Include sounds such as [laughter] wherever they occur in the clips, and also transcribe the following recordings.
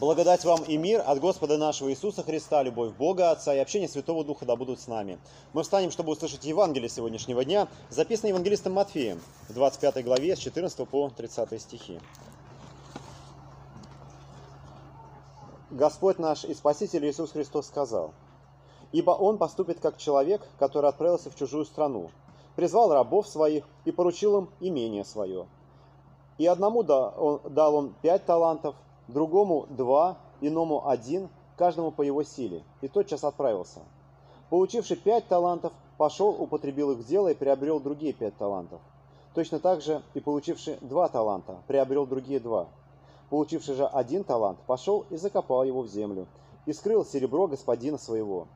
Благодать вам и мир от Господа нашего Иисуса Христа, любовь Бога Отца и общение Святого Духа да будут с нами. Мы встанем, чтобы услышать Евангелие сегодняшнего дня, записанное Евангелистом Матфеем в 25 главе с 14 по 30 стихи. Господь наш и Спаситель Иисус Христос сказал, «Ибо Он поступит как человек, который отправился в чужую страну, призвал рабов своих и поручил им имение свое. И одному дал он пять талантов, другому два, иному один, каждому по его силе, и тотчас отправился. Получивший пять талантов, пошел, употребил их в дело и приобрел другие пять талантов. Точно так же и получивший два таланта, приобрел другие два. Получивший же один талант, пошел и закопал его в землю, и скрыл серебро господина своего.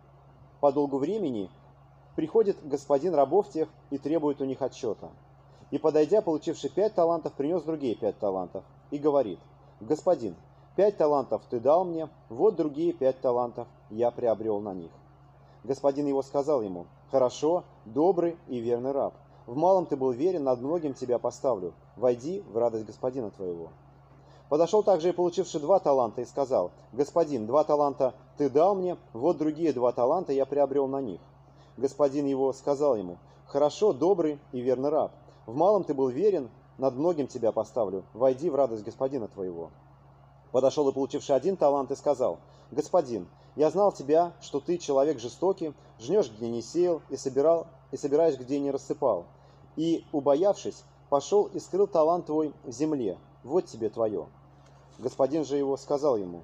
По долгу времени приходит господин рабов тех и требует у них отчета. И, подойдя, получивший пять талантов, принес другие пять талантов, и говорит – «Господин, пять талантов ты дал мне, вот другие пять талантов я приобрел на них». Господин его сказал ему, «Хорошо, добрый и верный раб. В малом ты был верен, над многим тебя поставлю. Войди в радость господина твоего». Подошел также и получивший два таланта и сказал, «Господин, два таланта ты дал мне, вот другие два таланта я приобрел на них». Господин его сказал ему, «Хорошо, добрый и верный раб. В малом ты был верен, над многим тебя поставлю, войди в радость господина твоего». Подошел и получивший один талант и сказал, «Господин, я знал тебя, что ты человек жестокий, жнешь, где не сеял, и, собирал, и собираешь, где не рассыпал. И, убоявшись, пошел и скрыл талант твой в земле, вот тебе твое». Господин же его сказал ему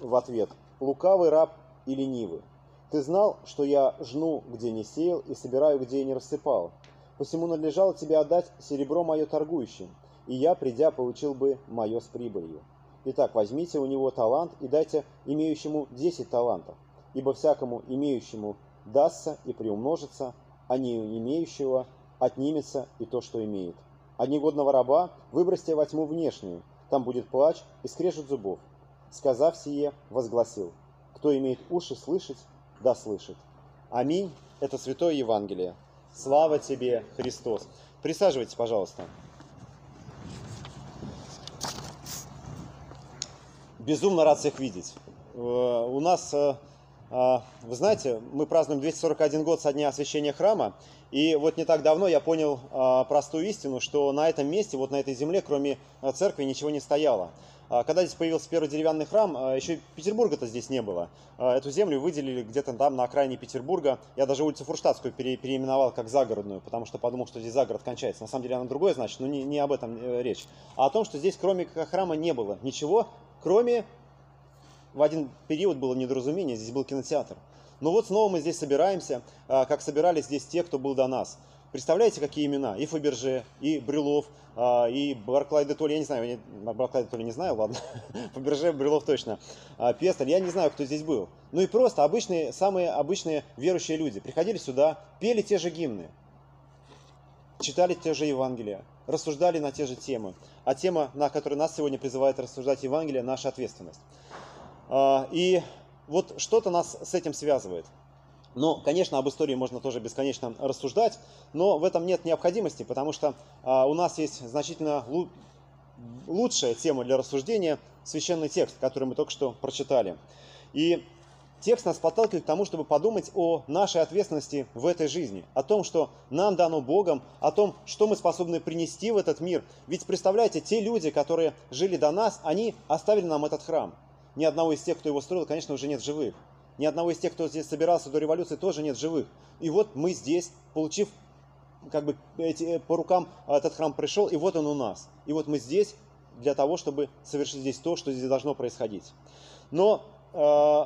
в ответ, «Лукавый раб и ленивый, ты знал, что я жну, где не сеял, и собираю, где не рассыпал. Посему надлежало тебе отдать серебро мое торгующим, и я, придя, получил бы мое с прибылью. Итак, возьмите у него талант и дайте имеющему десять талантов, ибо всякому имеющему дастся и приумножится, а не имеющего отнимется и то, что имеет. А негодного раба выбросьте во тьму внешнюю, там будет плач и скрежет зубов. Сказав сие, возгласил, кто имеет уши слышать, да слышит. Аминь. Это Святое Евангелие. Слава тебе, Христос. Присаживайтесь, пожалуйста. Безумно рад всех видеть. Э, у нас, э, э, вы знаете, мы празднуем 241 год со дня освящения храма, и вот не так давно я понял простую истину, что на этом месте, вот на этой земле, кроме церкви, ничего не стояло. А, когда здесь появился первый деревянный храм, а, еще Петербурга-то здесь не было. А, эту землю выделили где-то там на окраине Петербурга. Я даже улицу Фурштадтскую пере, переименовал как загородную, потому что подумал, что здесь загород кончается. На самом деле она другое значит, но не, не об этом э, речь. А о том, что здесь кроме храма не было ничего, кроме... В один период было недоразумение, здесь был кинотеатр. Ну вот снова мы здесь собираемся, как собирались здесь те, кто был до нас. Представляете, какие имена? И Фаберже, и Брюлов, а, и Барклай де Толли, я не знаю, Барклай де Толли не знаю, ладно, [laughs] Фаберже, Брюлов точно, а, Пестель, я не знаю, кто здесь был. Ну и просто обычные, самые обычные верующие люди приходили сюда, пели те же гимны, читали те же Евангелия, рассуждали на те же темы. А тема, на которой нас сегодня призывает рассуждать Евангелие, наша ответственность. А, и вот что-то нас с этим связывает. Но, конечно, об истории можно тоже бесконечно рассуждать, но в этом нет необходимости, потому что а, у нас есть значительно лу- лучшая тема для рассуждения – священный текст, который мы только что прочитали. И текст нас подталкивает к тому, чтобы подумать о нашей ответственности в этой жизни, о том, что нам дано Богом, о том, что мы способны принести в этот мир. Ведь представляете, те люди, которые жили до нас, они оставили нам этот храм. Ни одного из тех, кто его строил, конечно, уже нет живых. Ни одного из тех, кто здесь собирался до революции, тоже нет живых. И вот мы здесь, получив как бы эти, э, по рукам этот храм пришел, и вот он у нас. И вот мы здесь для того, чтобы совершить здесь то, что здесь должно происходить. Но э,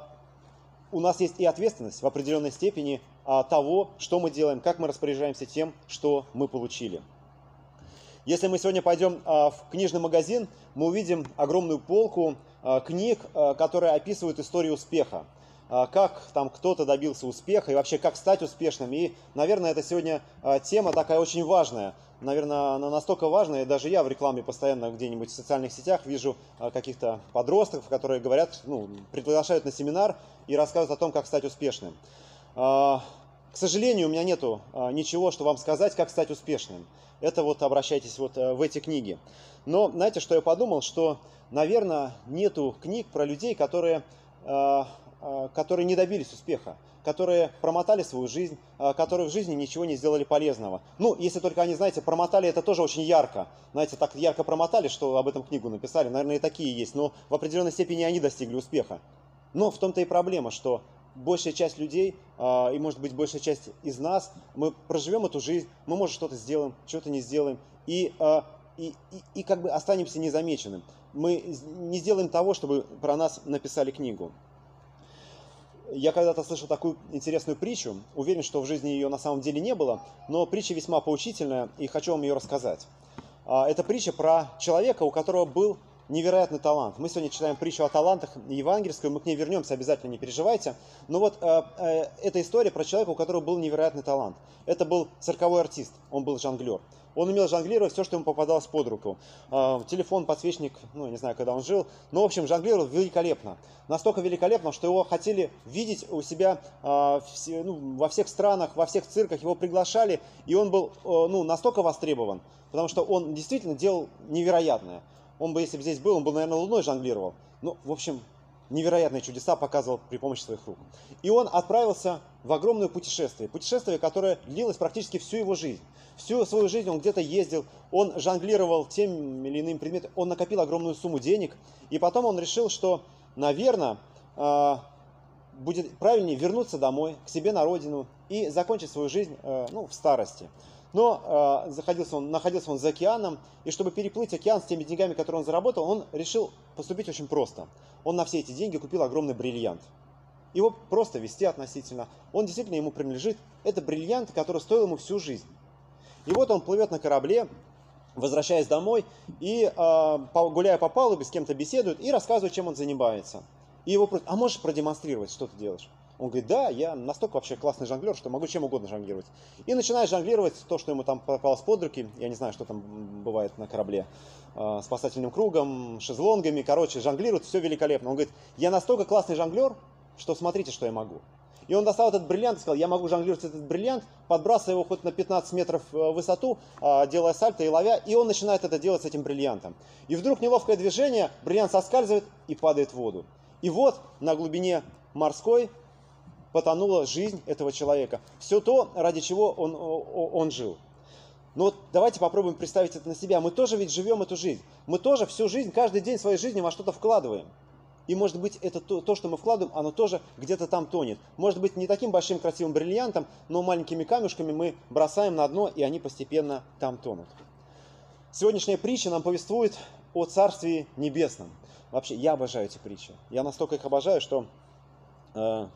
у нас есть и ответственность в определенной степени э, того, что мы делаем, как мы распоряжаемся тем, что мы получили. Если мы сегодня пойдем э, в книжный магазин, мы увидим огромную полку книг, которые описывают историю успеха. А, как там кто-то добился успеха и вообще как стать успешным. И, наверное, это сегодня а, тема такая очень важная. Наверное, она настолько важная, даже я в рекламе постоянно где-нибудь в социальных сетях вижу а, каких-то подростков, которые говорят, ну, приглашают на семинар и рассказывают о том, как стать успешным. К сожалению, у меня нету ничего, что вам сказать, как стать успешным. Это вот обращайтесь вот в эти книги. Но знаете, что я подумал, что, наверное, нету книг про людей, которые, которые не добились успеха, которые промотали свою жизнь, а, которые в жизни ничего не сделали полезного. Ну, если только они, знаете, промотали это тоже очень ярко. Знаете, так ярко промотали, что об этом книгу написали. Наверное, и такие есть. Но в определенной степени они достигли успеха. Но в том-то и проблема, что большая часть людей, а, и может быть большая часть из нас, мы проживем эту жизнь, мы, может, что-то сделаем, что-то не сделаем, и, а, и, и, и как бы останемся незамеченным. Мы не сделаем того, чтобы про нас написали книгу. Я когда-то слышал такую интересную притчу, уверен, что в жизни ее на самом деле не было, но притча весьма поучительная, и хочу вам ее рассказать. А, это притча про человека, у которого был невероятный талант. Мы сегодня читаем притчу о талантах евангельскую, мы к ней вернемся, обязательно не переживайте. Но вот э, э, эта история про человека, у которого был невероятный талант. Это был цирковой артист, он был жонглер. Он умел жонглировать все, что ему попадалось под руку. Э, телефон, подсвечник, ну, не знаю, когда он жил. Но, в общем, жонглировал великолепно. Настолько великолепно, что его хотели видеть у себя все, ну, во всех странах, во всех цирках. Его приглашали, и он был ну, настолько востребован, потому что он действительно делал невероятное. Он бы, если бы здесь был, он бы, наверное, луной жонглировал. Ну, в общем, невероятные чудеса показывал при помощи своих рук. И он отправился в огромное путешествие. Путешествие, которое длилось практически всю его жизнь. Всю свою жизнь он где-то ездил, он жонглировал тем или иным предметом, он накопил огромную сумму денег. И потом он решил, что, наверное, а, будет правильнее вернуться домой, к себе на родину и закончить свою жизнь э, ну, в старости. Но э, находился, он, находился он за океаном, и чтобы переплыть океан с теми деньгами, которые он заработал, он решил поступить очень просто. Он на все эти деньги купил огромный бриллиант. Его просто вести относительно. Он действительно ему принадлежит. Это бриллиант, который стоил ему всю жизнь. И вот он плывет на корабле, возвращаясь домой, и э, гуляя по палубе, с кем-то беседует и рассказывает, чем он занимается. И его просят, а можешь продемонстрировать, что ты делаешь? Он говорит, да, я настолько вообще классный жонглер, что могу чем угодно жонглировать. И начинает жонглировать то, что ему там попалось под руки. Я не знаю, что там бывает на корабле. Э, спасательным кругом, шезлонгами. Короче, жонглирует, все великолепно. Он говорит, я настолько классный жонглер, что смотрите, что я могу. И он достал этот бриллиант и сказал, я могу жонглировать этот бриллиант, подбрасывая его хоть на 15 метров в э, высоту, э, делая сальто и ловя, и он начинает это делать с этим бриллиантом. И вдруг неловкое движение, бриллиант соскальзывает и падает в воду. И вот на глубине морской потонула жизнь этого человека. Все то, ради чего он, он жил. Но вот давайте попробуем представить это на себя. Мы тоже ведь живем эту жизнь. Мы тоже всю жизнь, каждый день своей жизни во что-то вкладываем. И может быть это то, то, что мы вкладываем, оно тоже где-то там тонет. Может быть не таким большим красивым бриллиантом, но маленькими камешками мы бросаем на дно, и они постепенно там тонут. Сегодняшняя притча нам повествует о Царстве Небесном. Вообще, я обожаю эти притчи. Я настолько их обожаю, что Э,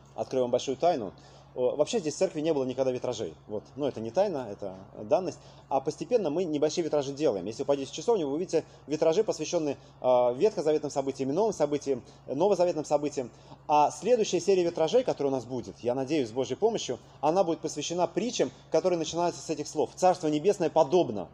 большую тайну. Вообще здесь в церкви не было никогда витражей. Вот. Но это не тайна, это данность. А постепенно мы небольшие витражи делаем. Если вы пойдете в часовню, вы увидите витражи, посвященные э, ветхозаветным событиям, новым событиям, новозаветным событиям. А следующая серия витражей, которая у нас будет, я надеюсь, с Божьей помощью, она будет посвящена притчам, которые начинаются с этих слов. Царство небесное подобно.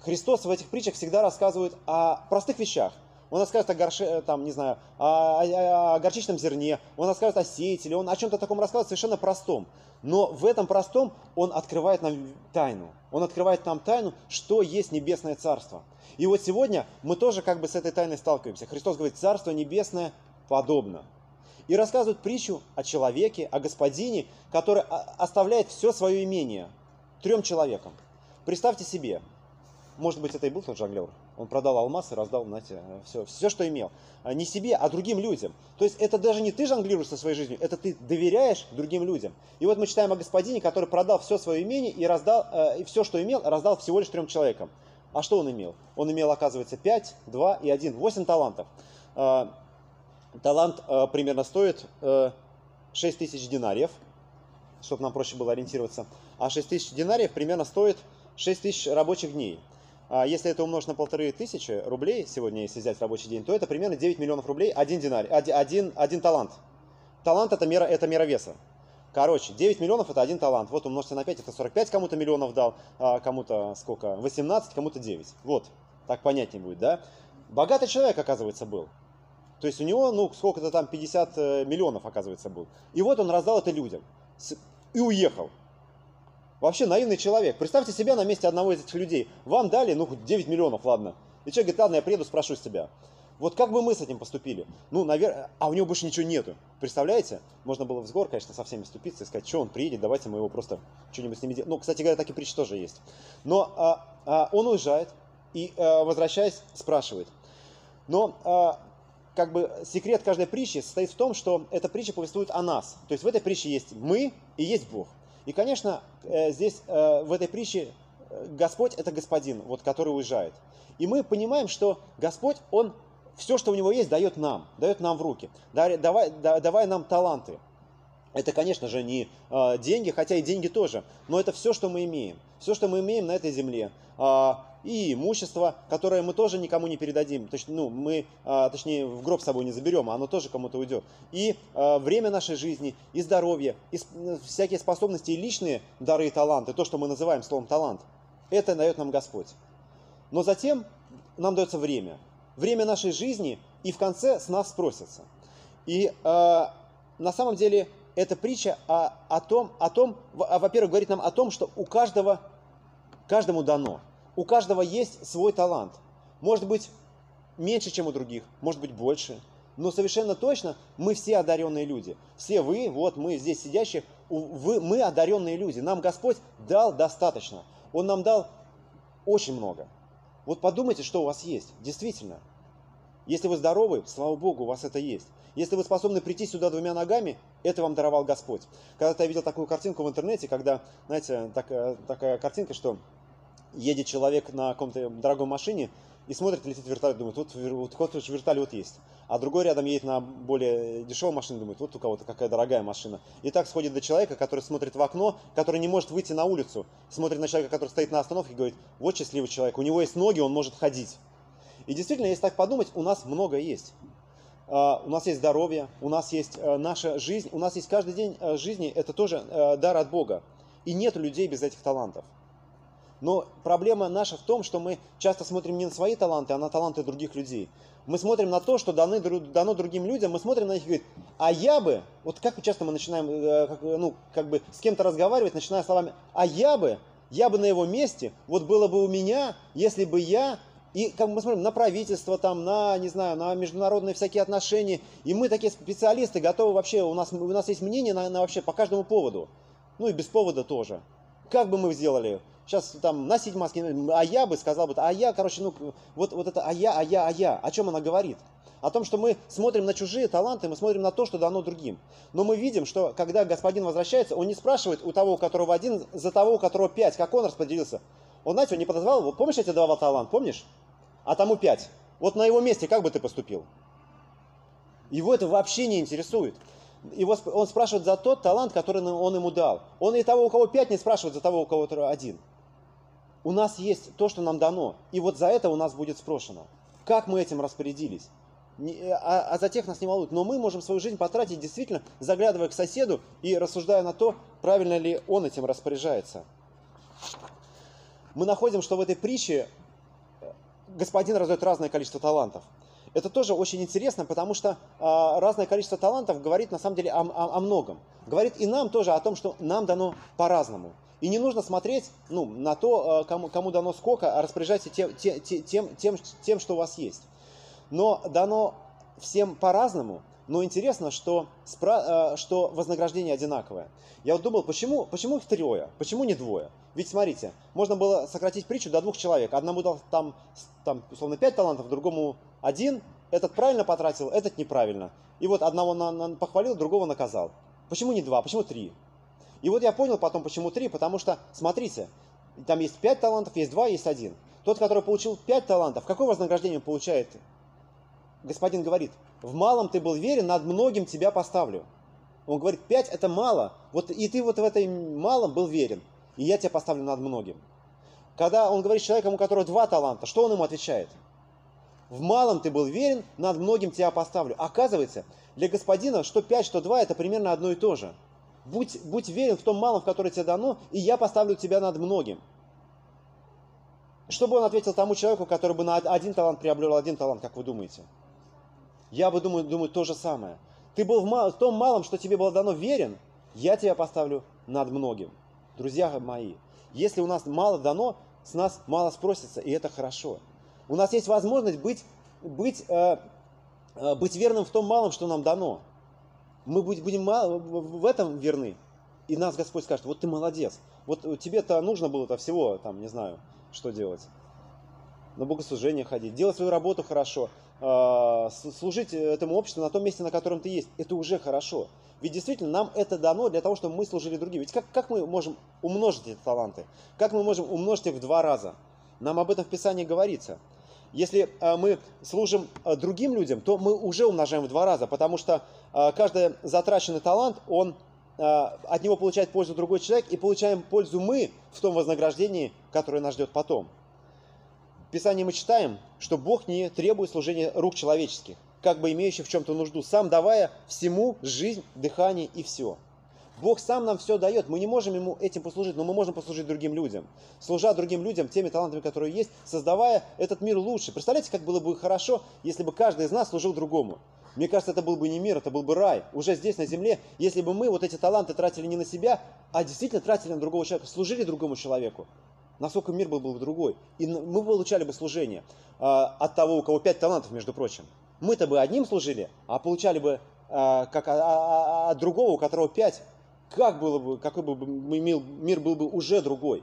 Христос в этих притчах всегда рассказывает о простых вещах – он расскажет о, горше, э, там, не знаю, о, о, о горчичном зерне, он расскажет о сеятеле, он о чем-то таком рассказывает совершенно простом. Но в этом простом он открывает нам тайну. Он открывает нам тайну, что есть небесное царство. И вот сегодня мы тоже как бы с этой тайной сталкиваемся. Христос говорит, царство небесное подобно. И рассказывает притчу о человеке, о господине, который оставляет все свое имение трем человекам. Представьте себе, может быть, это и был тот жонглер. Он продал алмаз и раздал, знаете, все, все, что имел. А не себе, а другим людям. То есть это даже не ты жонглируешь со своей жизнью, это ты доверяешь другим людям. И вот мы читаем о господине, который продал все свое имение и раздал, э, и все, что имел, раздал всего лишь трем человекам. А что он имел? Он имел, оказывается, 5, 2 и 1, 8 талантов. Э, талант э, примерно стоит э, 6 тысяч динариев, чтобы нам проще было ориентироваться. А 6 тысяч динариев примерно стоит 6 тысяч рабочих дней. А если это умножить на полторы тысячи рублей сегодня, если взять рабочий день, то это примерно 9 миллионов рублей, один динарий, один, один талант. Талант это мера, это мера веса. Короче, 9 миллионов это один талант. Вот умножьте на 5, это 45 кому-то миллионов дал, а кому-то сколько? 18, кому-то 9. Вот, так понятнее будет, да? Богатый человек, оказывается, был. То есть у него, ну, сколько-то там, 50 э, миллионов, оказывается, был. И вот он раздал это людям. и уехал. Вообще наивный человек. Представьте себя на месте одного из этих людей. Вам дали, ну, 9 миллионов, ладно. И человек говорит, ладно, я приеду, спрошу себя. Вот как бы мы с этим поступили? Ну, наверное, а у него больше ничего нету. Представляете? Можно было в сгор, конечно, со всеми ступиться и сказать, что он приедет, давайте мы его просто что-нибудь с ними делаем. Ну, кстати говоря, такие притчи тоже есть. Но а, а, он уезжает и, а, возвращаясь, спрашивает. Но а, как бы секрет каждой притчи состоит в том, что эта притча повествует о нас. То есть в этой притче есть мы и есть Бог. И, конечно, э, здесь э, в этой притче э, Господь – это Господин, вот, который уезжает. И мы понимаем, что Господь, Он все, что у него есть, дает нам, дает нам в руки. Давай, давай нам таланты. Это, конечно же, не деньги, хотя и деньги тоже, но это все, что мы имеем. Все, что мы имеем на этой земле. Э, и имущество, которое мы тоже никому не передадим. Точнее, ну, мы, э, точнее, в гроб с собой не заберем, а оно тоже кому-то уйдет. И э, время нашей жизни, и здоровье, и всякие способности, и личные дары и таланты, то, что мы называем словом талант, это дает нам Господь. Но затем нам дается время время нашей жизни, и в конце с нас спросятся. И э, на самом деле эта притча о, о том, о том а, во-первых, говорит нам о том, что у каждого, каждому дано, у каждого есть свой талант. Может быть, меньше, чем у других, может быть, больше. Но совершенно точно мы все одаренные люди. Все вы, вот мы здесь сидящие, вы, мы одаренные люди. Нам Господь дал достаточно. Он нам дал очень много. Вот подумайте, что у вас есть. Действительно. Если вы здоровы, слава Богу, у вас это есть. Если вы способны прийти сюда двумя ногами, это вам даровал Господь. Когда-то я видел такую картинку в интернете, когда, знаете, такая, такая картинка, что едет человек на каком-то дорогой машине и смотрит, летит вертолет, думает, вот, вот, вот вертолет есть. А другой рядом едет на более дешевой машине, думает, вот у кого-то какая дорогая машина. И так сходит до человека, который смотрит в окно, который не может выйти на улицу, смотрит на человека, который стоит на остановке и говорит, вот счастливый человек, у него есть ноги, он может ходить. И действительно, если так подумать, у нас много есть. А, у нас есть здоровье, у нас есть э, наша жизнь, у нас есть каждый день э, жизни, это тоже э, дар от Бога. И нет людей без этих талантов. Но проблема наша в том, что мы часто смотрим не на свои таланты, а на таланты других людей. Мы смотрим на то, что даны, дано другим людям, мы смотрим на них и говорим, а я бы, вот как часто мы начинаем, э, как, ну, как бы с кем-то разговаривать, начиная словами, а я бы, я бы на его месте, вот было бы у меня, если бы я, и как мы смотрим на правительство, там, на, не знаю, на международные всякие отношения, и мы такие специалисты, готовы вообще, у нас, у нас есть мнение на, на вообще по каждому поводу, ну и без повода тоже. Как бы мы сделали? Сейчас там носить маски, а я бы сказал бы, а я, короче, ну, вот, вот это а я, а я, а я, о чем она говорит? О том, что мы смотрим на чужие таланты, мы смотрим на то, что дано другим. Но мы видим, что когда господин возвращается, он не спрашивает у того, у которого один, за того, у которого пять, как он распределился. Он, знаете, он не подозвал, вот помнишь, я тебе давал талант, помнишь? А тому пять. Вот на его месте как бы ты поступил? Его это вообще не интересует его, он спрашивает за тот талант, который он ему дал. Он и того, у кого пять, не спрашивает за того, у кого один у нас есть то, что нам дано, и вот за это у нас будет спрошено. Как мы этим распорядились? А, а за тех нас не волнует. Но мы можем свою жизнь потратить действительно, заглядывая к соседу и рассуждая на то, правильно ли он этим распоряжается. Мы находим, что в этой притче э, господин раздает разное количество талантов. Это тоже очень интересно, потому что а, разное количество талантов говорит на самом деле о, о, о многом. Говорит и нам тоже о том, что нам дано по-разному. И не нужно смотреть ну, на то, э, кому, кому дано сколько, а распоряжайтесь тем, тем, тем, тем, что у вас есть. Но дано всем по-разному, но интересно, что, спра- э, что вознаграждение одинаковое. Я вот думал, почему, почему их трое, почему не двое? Ведь смотрите, можно было сократить притчу до двух человек. Одному дал там, там условно, пять талантов, другому один. Этот правильно потратил, этот неправильно. И вот одного на, на, похвалил, другого наказал. Почему не два, почему три? И вот я понял потом, почему три, потому что, смотрите, там есть пять талантов, есть два, есть один. Тот, который получил пять талантов, какое вознаграждение получает? Господин говорит, в малом ты был верен, над многим тебя поставлю. Он говорит, пять это мало, вот и ты вот в этой малом был верен, и я тебя поставлю над многим. Когда он говорит человеком, у которого два таланта, что он ему отвечает? В малом ты был верен, над многим тебя поставлю. Оказывается, для господина что пять, что два, это примерно одно и то же – Будь, будь верен в том малом, в который тебе дано, и я поставлю тебя над многим. Что бы он ответил тому человеку, который бы на один талант приобрел один талант, как вы думаете? Я бы думаю, думаю то же самое. Ты был в, мал, в том малом, что тебе было дано, верен, я тебя поставлю над многим. Друзья мои, если у нас мало дано, с нас мало спросится, и это хорошо. У нас есть возможность быть, быть, э, э, быть верным в том малом, что нам дано. Мы будем в этом верны. И нас Господь скажет, вот ты молодец. Вот тебе-то нужно было-то всего, там, не знаю, что делать. На богослужение ходить, делать свою работу хорошо, э, служить этому обществу на том месте, на котором ты есть. Это уже хорошо. Ведь действительно нам это дано для того, чтобы мы служили другим. Ведь как, как мы можем умножить эти таланты? Как мы можем умножить их в два раза? Нам об этом в Писании говорится. Если э, мы служим э, другим людям, то мы уже умножаем в два раза, потому что э, каждый затраченный талант, он от него получает пользу другой человек, и получаем пользу мы в том вознаграждении, которое нас ждет потом. В Писании мы читаем, что Бог не требует служения рук человеческих как бы имеющий в чем-то нужду, сам давая всему жизнь, дыхание и все. Бог сам нам все дает. Мы не можем ему этим послужить, но мы можем послужить другим людям. Служа другим людям теми талантами, которые есть, создавая этот мир лучше. Представляете, как было бы хорошо, если бы каждый из нас служил другому. Мне кажется, это был бы не мир, это был бы рай. Уже здесь, на земле, если бы мы вот эти таланты тратили не на себя, а действительно тратили на другого человека, служили другому человеку. Насколько мир был бы другой. И мы получали бы служение а, от того, у кого пять талантов, между прочим. Мы-то бы одним служили, а получали бы а, как от а, а, другого, у которого пять. Как было бы, какой бы мир был бы уже другой.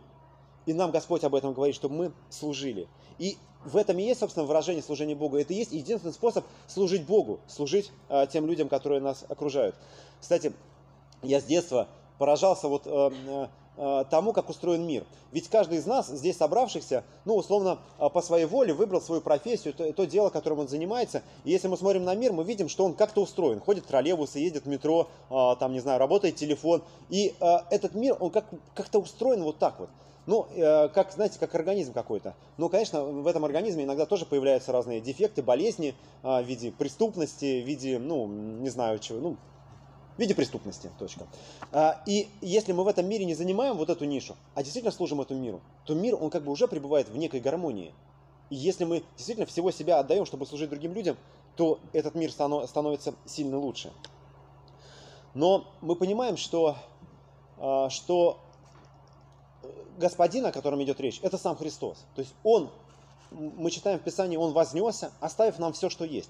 И нам Господь об этом говорит, чтобы мы служили. И в этом и есть, собственно, выражение служения Богу. Это и есть единственный способ служить Богу, служить э, тем людям, которые нас окружают. Кстати, я с детства поражался вот э, Э, тому, как устроен мир. Ведь каждый из нас, здесь собравшихся, ну, условно, э, по своей воле выбрал свою профессию, то, то дело, которым он занимается. И если мы смотрим на мир, мы видим, что он как-то устроен. Ходит троллейбусы, ездит в метро, э, там, не знаю, работает телефон. И этот мир, он как, как-то устроен вот так вот. Ну, как, знаете, как организм какой-то. Ну, конечно, в этом организме иногда тоже появляются разные дефекты, болезни в виде преступности, в виде, ну, не знаю чего, ну, в виде преступности. Точка. А, и если мы в этом мире не занимаем вот эту нишу, а действительно служим этому миру, то мир, он как бы уже пребывает в некой гармонии. И если мы действительно всего себя отдаем, чтобы служить другим людям, то этот мир становится сильно лучше. Но мы понимаем, что, а, что господин, о котором идет речь, это сам Христос. То есть Он, мы читаем в Писании, Он вознесся, оставив нам все, что есть.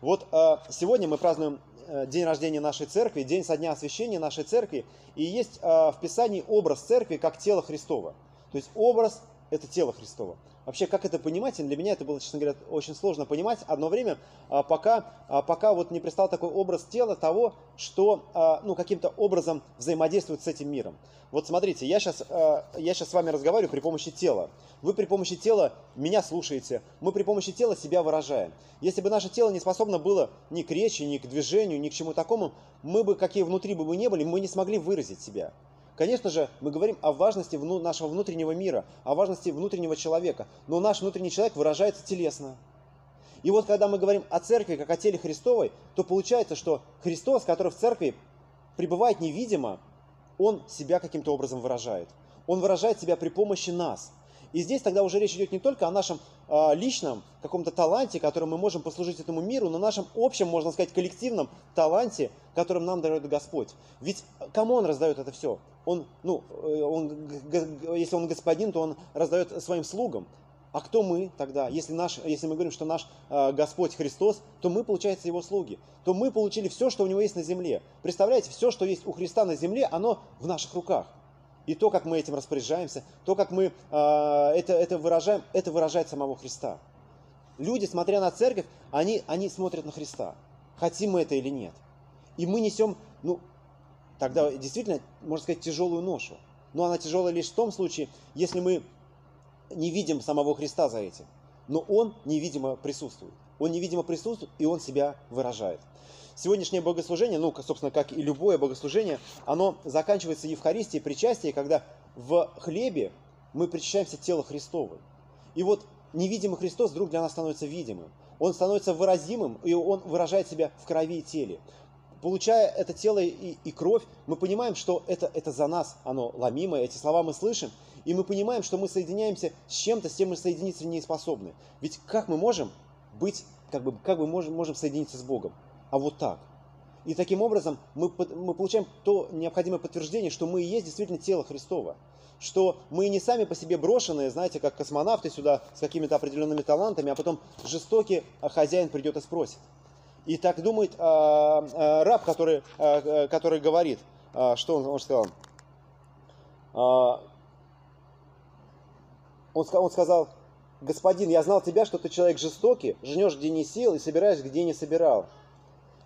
Вот а, сегодня мы празднуем Э, день рождения нашей церкви, день со дня освящения нашей церкви. И есть э, в Писании образ церкви как тело Христова. То есть образ – это тело Христова. Вообще, как это понимать, для меня это было, честно говоря, очень сложно понимать. Одно время, а, пока, а, пока вот не пристал такой образ тела того, что а, ну, каким-то образом взаимодействует с этим миром. Вот смотрите, я сейчас, я сейчас с вами разговариваю при помощи тела. Вы при помощи тела меня слушаете, мы при помощи тела себя выражаем. Если бы наше тело не способно было ни к речи, ни к движению, ни к чему такому, мы бы, какие внутри бы мы не были, мы не смогли выразить себя. Конечно же, мы говорим о важности нашего внутреннего мира, о важности внутреннего человека, но наш внутренний человек выражается телесно. И вот когда мы говорим о церкви как о теле Христовой, то получается, что Христос, который в церкви пребывает невидимо, он себя каким-то образом выражает. Он выражает себя при помощи нас. И здесь тогда уже речь идет не только о нашем э, личном каком-то таланте, которым мы можем послужить этому миру, но нашем общем, можно сказать, коллективном таланте, которым нам дает Господь. Ведь кому Он раздает это все? Он, ну, э, он, если Он господин, то Он раздает своим слугам. А кто мы тогда? Если, наш, если мы говорим, что наш э, Господь Христос, то мы, получается, Его слуги. То мы получили все, что у Него есть на земле. Представляете, все, что есть у Христа на земле, оно в наших руках. И то, как мы этим распоряжаемся, то, как мы э, это, это выражаем, это выражает самого Христа. Люди, смотря на церковь, они, они смотрят на Христа. Хотим мы это или нет. И мы несем, ну, тогда действительно, можно сказать, тяжелую ношу. Но она тяжелая лишь в том случае, если мы не видим самого Христа за этим. Но Он невидимо присутствует. Он невидимо присутствует, и Он себя выражает. Сегодняшнее богослужение, ну, собственно, как и любое богослужение, оно заканчивается Евхаристией, причастием, когда в хлебе мы причащаемся телу Христову. И вот невидимый Христос вдруг для нас становится видимым. Он становится выразимым, и он выражает себя в крови и теле. Получая это тело и, и кровь, мы понимаем, что это, это за нас, оно ломимое, эти слова мы слышим, и мы понимаем, что мы соединяемся с чем-то, с чем мы соединиться не способны. Ведь как мы можем быть, как бы, как мы можем, можем соединиться с Богом? а вот так. И таким образом мы, мы получаем то необходимое подтверждение, что мы и есть действительно тело Христова. Что мы не сами по себе брошенные, знаете, как космонавты сюда с какими-то определенными талантами, а потом жестокий хозяин придет и спросит. И так думает а, а, раб, который, а, который говорит, а, что он, он сказал? А, он, он сказал, господин, я знал тебя, что ты человек жестокий, женешь, где не сел, и собираешь, где не собирал.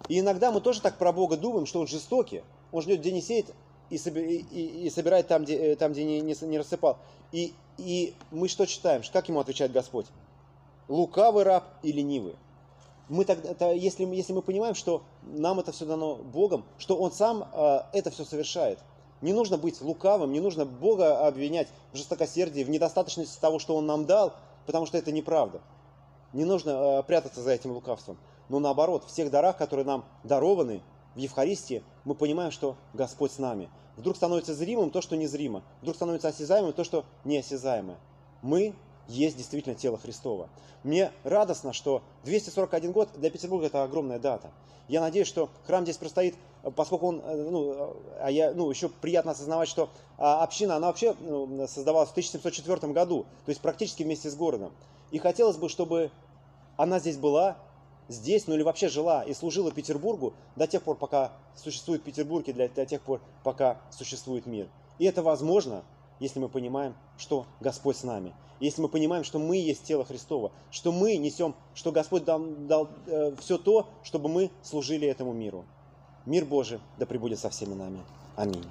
И иногда мы тоже так про Бога думаем, что Он жестокий. Он ждет, где не сеет, и, и, и собирает там, где, э, там, где не, не, не рассыпал. И, и мы что читаем? Как ему отвечает Господь? Лукавый раб и ленивый. Мы тогда, если, если мы понимаем, что нам это все дано Богом, что Он сам э, это все совершает. Не нужно быть лукавым, не нужно Бога обвинять в жестокосердии, в недостаточности того, что Он нам дал, потому что это неправда. Не нужно э, прятаться за этим лукавством но наоборот, в всех дарах, которые нам дарованы в Евхаристии, мы понимаем, что Господь с нами. Вдруг становится зримым то, что незримо. Вдруг становится осязаемым то, что неосязаемое. Мы есть действительно тело Христова. Мне радостно, что 241 год для Петербурга это огромная дата. Я надеюсь, что храм здесь простоит, поскольку он, э, ну, а я, ну, еще приятно осознавать, что а, община, она вообще ну, создавалась в 1704 году, то есть практически вместе с городом. И хотелось бы, чтобы она здесь была, здесь, ну или вообще жила и служила Петербургу до тех пор, пока существует Петербург и для, для тех пор, пока существует мир. И это возможно, если мы понимаем, что Господь с нами. Если мы понимаем, что мы есть тело Христова, что мы несем, что Господь дал, дал э, все то, чтобы мы служили этому миру. Мир Божий да пребудет со всеми нами. Аминь.